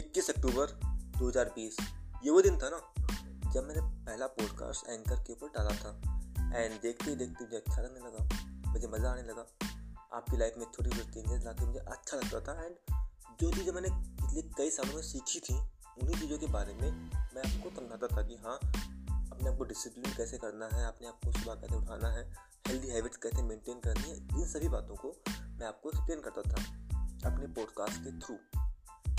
अक्टूबर 2020 ये वो दिन था ना, जब मैंने पहला पॉडकास्ट एंकर के ऊपर डाला था। एंड देखते ही देखते मुझे अच्छा लगने लगा, मुझे मज़ा आने लगा। आपकी लाइफ में छोटी छोटी चेंजेस ला मुझे अच्छा लगता था। एंड जो चीज़ें मैंने पिछले कई सालों में सीखी थी, उन्हीं चीज़ों के बारे में मैं आपको समझाता था कि हाँ अपने आप को डिसिप्लिन कैसे करना है, अपने आप को सुबह कैसे उठाना है हेल्दी हैबिट्स कैसे मेंटेन करनी है, इन सभी बातों को मैं आपको एक्सप्लेन करता था अपने पॉडकास्ट के थ्रू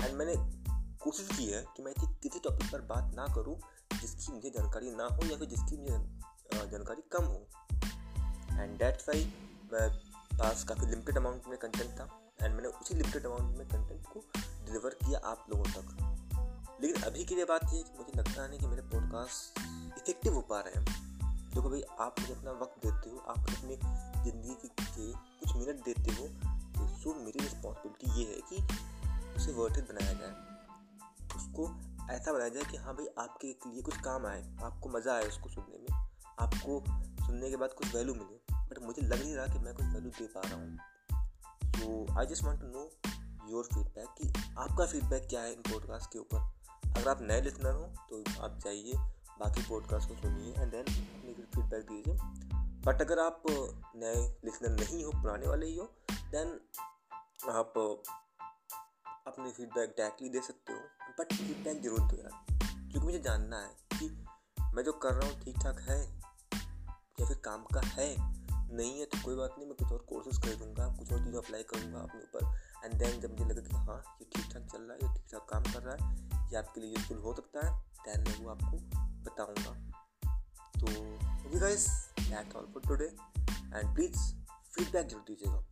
एंड मैंने कोशिश की है कि मैं किसी टॉपिक पर बात ना करूँ, जिसकी मुझे जानकारी ना हो या फिर जिसकी मुझे जानकारी कम हो। एंड डेट्स वाई मैं पास काफ़ी लिमिटेड अमाउंट में कंटेंट था एंड मैंने उसी लिमिटेड अमाउंट में कंटेंट को डिलीवर किया आप लोगों तक। लेकिन अभी की ये बात ये कि मुझे लगता है कि मेरे पॉडकास्ट इफ़ेक्टिव हो पा रहे हैं। देखो भाई, आप मुझे अपना वक्त देते हो, आप अपनी ज़िंदगी के कुछ मिनट देते हो तो सो मेरी रिस्पॉन्सिबिलिटी ये है कि उसे वर्थ बनाया जाए। उसको ऐसा बनाया जाए कि हाँ भाई, आपके लिए कुछ काम आए, आपको मज़ा आए उसको सुनने में, आपको सुनने के बाद कुछ वैल्यू मिले बट मुझे लग नहीं रहा कि मैं कुछ वैल्यू दे पा रहा हूँ। तो I just want to know your feedback कि आपका फीडबैक क्या है इन पॉडकास्ट के ऊपर? अगर आप नए लिसनर हो तो आप जाइए, बाकी पॉडकास्ट को सुनिए एंड देन अपनी फीडबैक दीजिए। बट अगर आप नए लिसनर नहीं हो, पुराने वाले ही हो देन आप अपनी फीडबैक डायरेक्टली दे सकते हो। बट फीडबैक ज़रूर दो यार क्योंकि मुझे जानना है कि मैं जो कर रहा हूँ ठीक ठाक है या फिर काम का है? नहीं है तो कोई बात नहीं, मैं कुछ और कोर्सेज कर दूँगा कुछ और चीज़ें अप्लाई करूँगा अपने ऊपर। एंड देन जब मुझे लगे कि हाँ ये ठीक ठाक चल रहा है, ये ठीक ठाक काम कर रहा है, ये आपके लिए यूजफुल हो सकता है दैन मैं वो आपको बताऊँगा। तो okay guys that all for today and please feedback ज़रूर दीजिएगा।